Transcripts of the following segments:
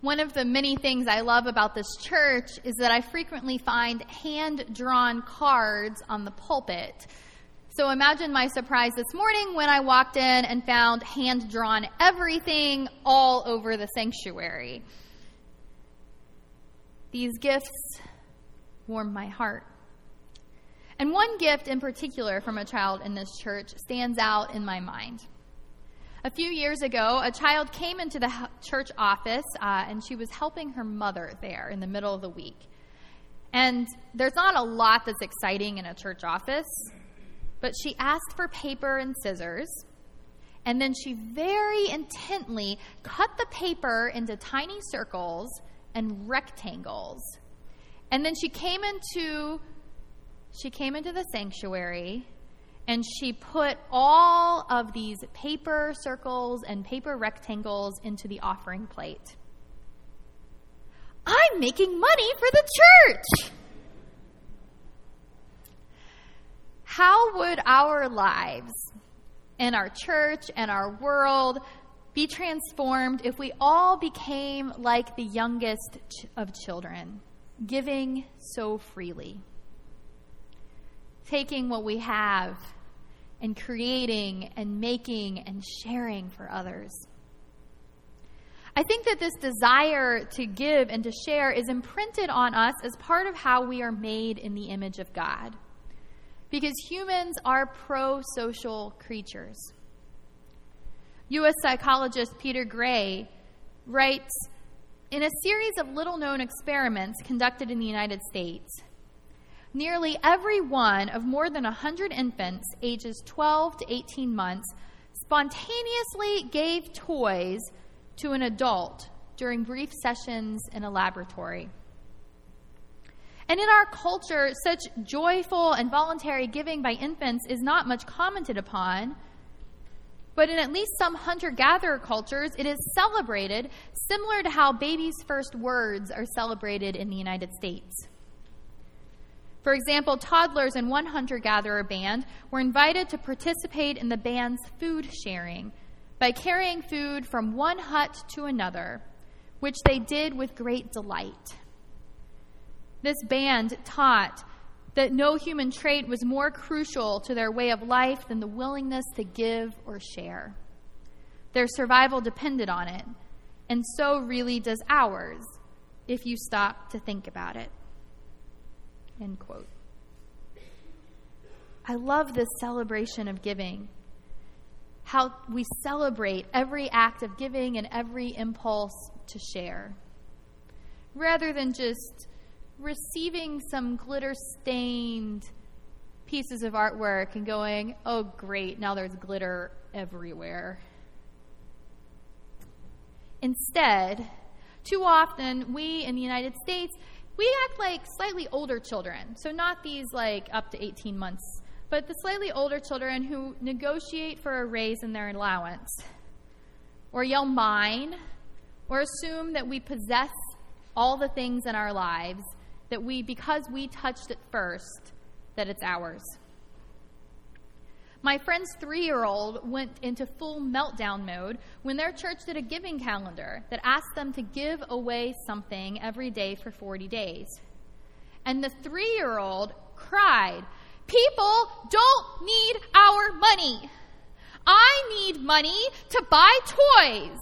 One of the many things I love about this church is that I frequently find hand drawn cards on the pulpit. So imagine my surprise this morning when I walked in and found hand drawn everything all over the sanctuary. These gifts warm my heart. And one gift in particular from a child in this church stands out in my mind. A few years ago, a child came into the church office uh, and she was helping her mother there in the middle of the week. And there's not a lot that's exciting in a church office, but she asked for paper and scissors. And then she very intently cut the paper into tiny circles and rectangles. And then she came into she came into the sanctuary and she put all of these paper circles and paper rectangles into the offering plate. I'm making money for the church. How would our lives and our church and our world be transformed if we all became like the youngest of children, giving so freely? Taking what we have and creating and making and sharing for others. I think that this desire to give and to share is imprinted on us as part of how we are made in the image of God. Because humans are pro social creatures. U.S. psychologist Peter Gray writes In a series of little known experiments conducted in the United States, Nearly every one of more than 100 infants ages 12 to 18 months spontaneously gave toys to an adult during brief sessions in a laboratory. And in our culture, such joyful and voluntary giving by infants is not much commented upon. But in at least some hunter gatherer cultures, it is celebrated similar to how babies' first words are celebrated in the United States. For example, toddlers in one hunter gatherer band were invited to participate in the band's food sharing by carrying food from one hut to another, which they did with great delight. This band taught that no human trait was more crucial to their way of life than the willingness to give or share. Their survival depended on it, and so really does ours if you stop to think about it. End quote. I love this celebration of giving. How we celebrate every act of giving and every impulse to share. Rather than just receiving some glitter stained pieces of artwork and going, oh, great, now there's glitter everywhere. Instead, too often we in the United States we act like slightly older children. So, not these like up to 18 months, but the slightly older children who negotiate for a raise in their allowance, or yell mine, or assume that we possess all the things in our lives that we, because we touched it first, that it's ours. My friend's three year old went into full meltdown mode when their church did a giving calendar that asked them to give away something every day for 40 days. And the three year old cried, People don't need our money. I need money to buy toys.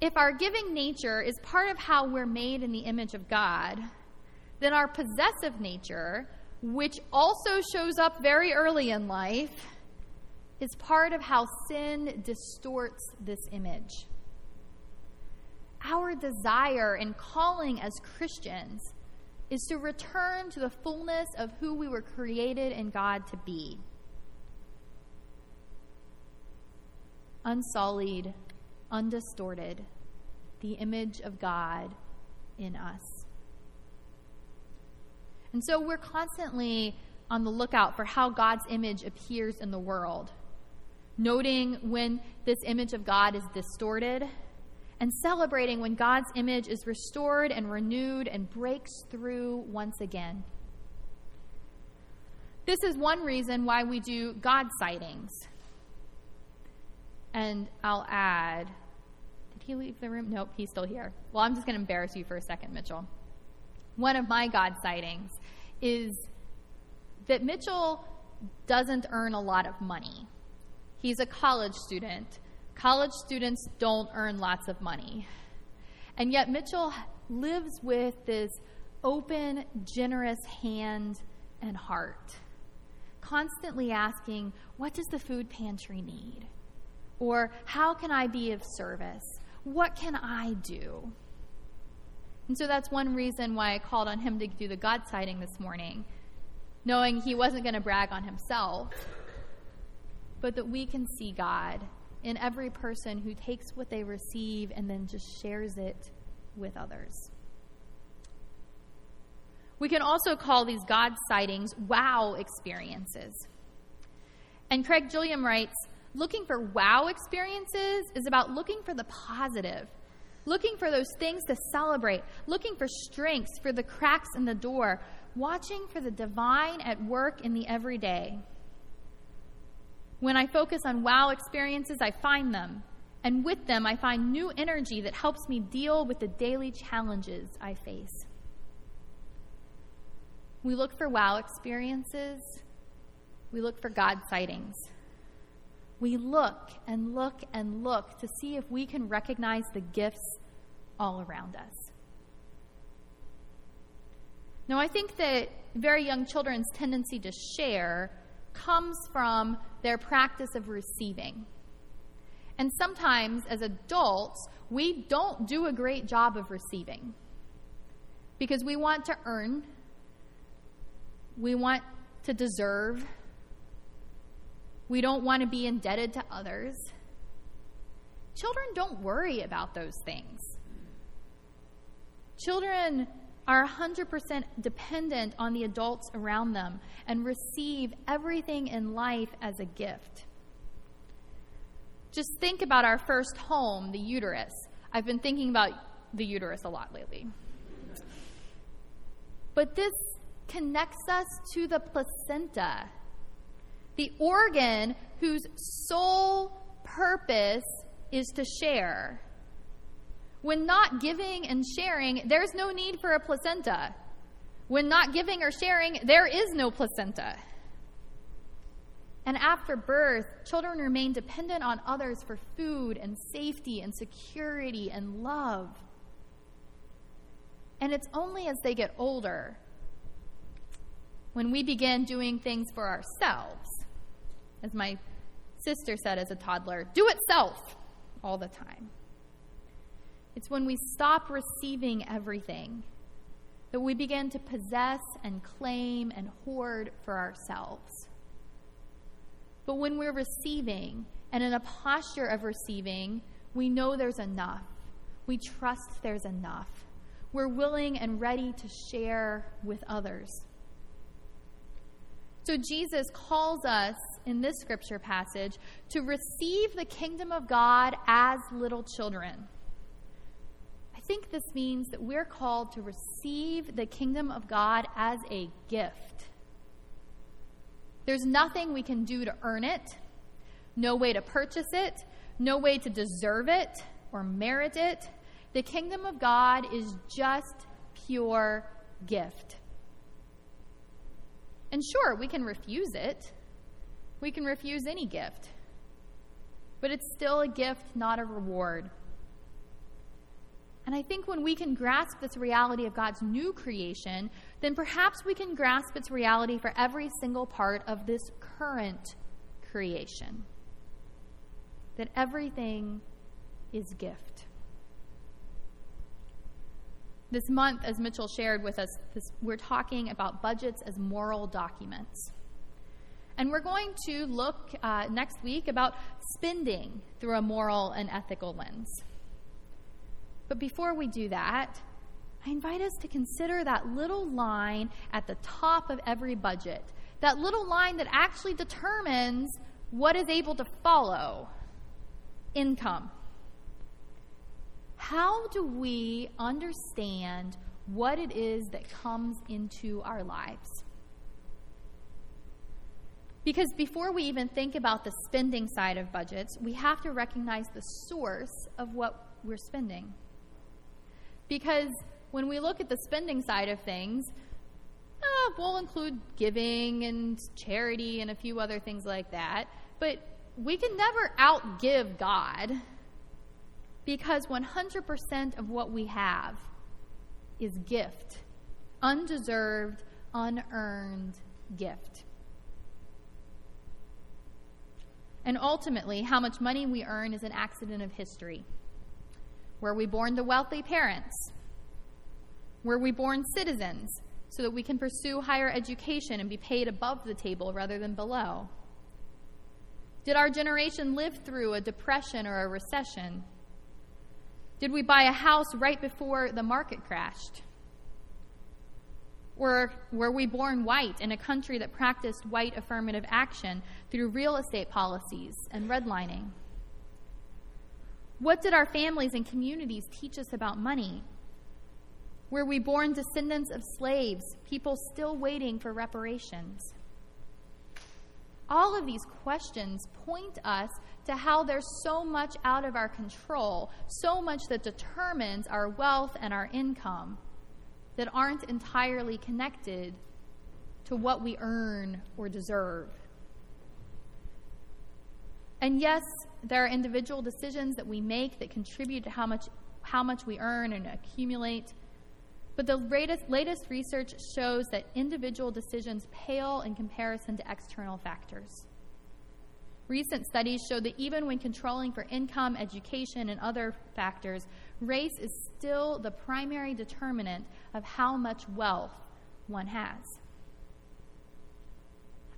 If our giving nature is part of how we're made in the image of God, then our possessive nature which also shows up very early in life, is part of how sin distorts this image. Our desire and calling as Christians is to return to the fullness of who we were created in God to be. Unsullied, undistorted, the image of God in us. And so we're constantly on the lookout for how God's image appears in the world, noting when this image of God is distorted, and celebrating when God's image is restored and renewed and breaks through once again. This is one reason why we do God sightings. And I'll add, Did he leave the room? Nope, he's still here. Well, I'm just going to embarrass you for a second, Mitchell. One of my God sightings is that Mitchell doesn't earn a lot of money. He's a college student. College students don't earn lots of money. And yet, Mitchell lives with this open, generous hand and heart, constantly asking, What does the food pantry need? Or, How can I be of service? What can I do? And so that's one reason why I called on him to do the God sighting this morning, knowing he wasn't going to brag on himself, but that we can see God in every person who takes what they receive and then just shares it with others. We can also call these God sightings wow experiences. And Craig Gilliam writes looking for wow experiences is about looking for the positive, looking for those things to celebrate, looking for strengths, for the cracks in the door, watching for the divine at work in the everyday. When I focus on wow experiences, I find them. And with them, I find new energy that helps me deal with the daily challenges I face. We look for wow experiences. We look for God sightings. We look and look and look to see if we can recognize the gifts all around us. Now, I think that very young children's tendency to share comes from their practice of receiving. And sometimes, as adults, we don't do a great job of receiving because we want to earn we want to deserve. We don't want to be indebted to others. Children don't worry about those things. Children are 100% dependent on the adults around them and receive everything in life as a gift. Just think about our first home, the uterus. I've been thinking about the uterus a lot lately. But this connects us to the placenta, the organ whose sole purpose is to share. When not giving and sharing, there's no need for a placenta. When not giving or sharing, there is no placenta. And after birth, children remain dependent on others for food and safety and security and love. And it's only as they get older when we begin doing things for ourselves. As my sister said as a toddler, do it self all the time. It's when we stop receiving everything that we begin to possess and claim and hoard for ourselves. But when we're receiving, and in a posture of receiving, we know there's enough. We trust there's enough. We're willing and ready to share with others. So Jesus calls us in this scripture passage to receive the kingdom of God as little children. I think this means that we're called to receive the kingdom of God as a gift. There's nothing we can do to earn it, no way to purchase it, no way to deserve it or merit it. The kingdom of God is just pure gift. And sure, we can refuse it. We can refuse any gift. But it's still a gift, not a reward. And I think when we can grasp this reality of God's new creation, then perhaps we can grasp its reality for every single part of this current creation. That everything is gift. This month, as Mitchell shared with us, this, we're talking about budgets as moral documents. And we're going to look uh, next week about spending through a moral and ethical lens. But before we do that, I invite us to consider that little line at the top of every budget, that little line that actually determines what is able to follow income. How do we understand what it is that comes into our lives? Because before we even think about the spending side of budgets, we have to recognize the source of what we're spending. Because when we look at the spending side of things, uh, we'll include giving and charity and a few other things like that. But we can never outgive God because 100% of what we have is gift, undeserved, unearned gift. And ultimately, how much money we earn is an accident of history. Were we born to wealthy parents? Were we born citizens so that we can pursue higher education and be paid above the table rather than below? Did our generation live through a depression or a recession? Did we buy a house right before the market crashed? Or were we born white in a country that practiced white affirmative action through real estate policies and redlining? What did our families and communities teach us about money? Were we born descendants of slaves, people still waiting for reparations? All of these questions point us to how there's so much out of our control, so much that determines our wealth and our income that aren't entirely connected to what we earn or deserve. And yes, there are individual decisions that we make that contribute to how much, how much we earn and accumulate. But the latest, latest research shows that individual decisions pale in comparison to external factors. Recent studies show that even when controlling for income, education, and other factors, race is still the primary determinant of how much wealth one has.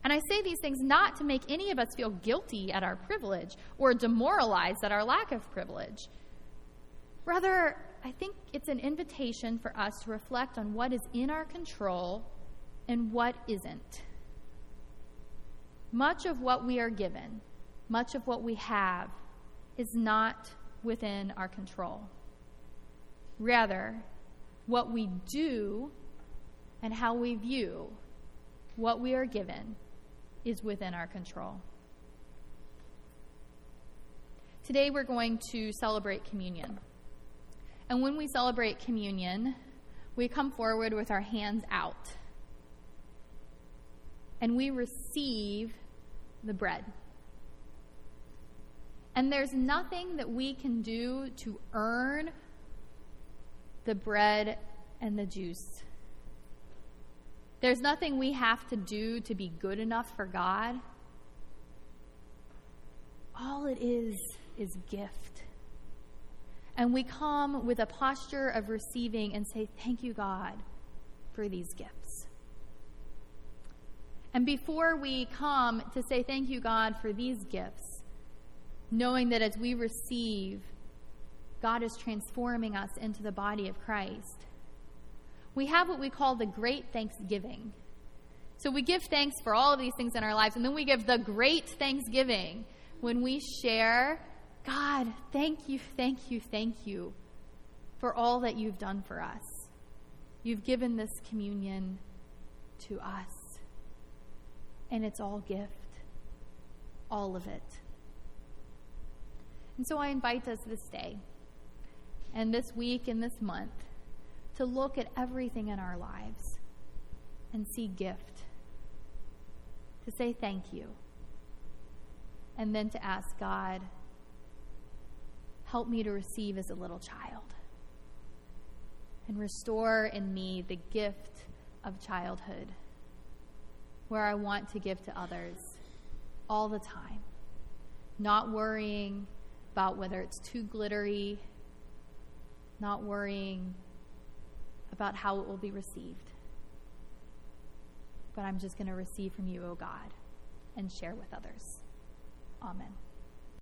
And I say these things not to make any of us feel guilty at our privilege or demoralized at our lack of privilege. Rather, I think it's an invitation for us to reflect on what is in our control and what isn't. Much of what we are given, much of what we have, is not within our control. Rather, what we do and how we view what we are given is within our control. Today we're going to celebrate communion. And when we celebrate communion, we come forward with our hands out and we receive the bread. And there's nothing that we can do to earn the bread and the juice. There's nothing we have to do to be good enough for God. All it is is gift. And we come with a posture of receiving and say, Thank you, God, for these gifts. And before we come to say thank you, God, for these gifts, knowing that as we receive, God is transforming us into the body of Christ, we have what we call the great thanksgiving. So we give thanks for all of these things in our lives, and then we give the great thanksgiving when we share, God, thank you, thank you, thank you for all that you've done for us. You've given this communion to us. And it's all gift, all of it. And so I invite us this day and this week and this month to look at everything in our lives and see gift, to say thank you, and then to ask God, help me to receive as a little child. And restore in me the gift of childhood where I want to give to others all the time, not worrying about whether it's too glittery, not worrying about how it will be received. But I'm just going to receive from you, O oh God, and share with others. Amen.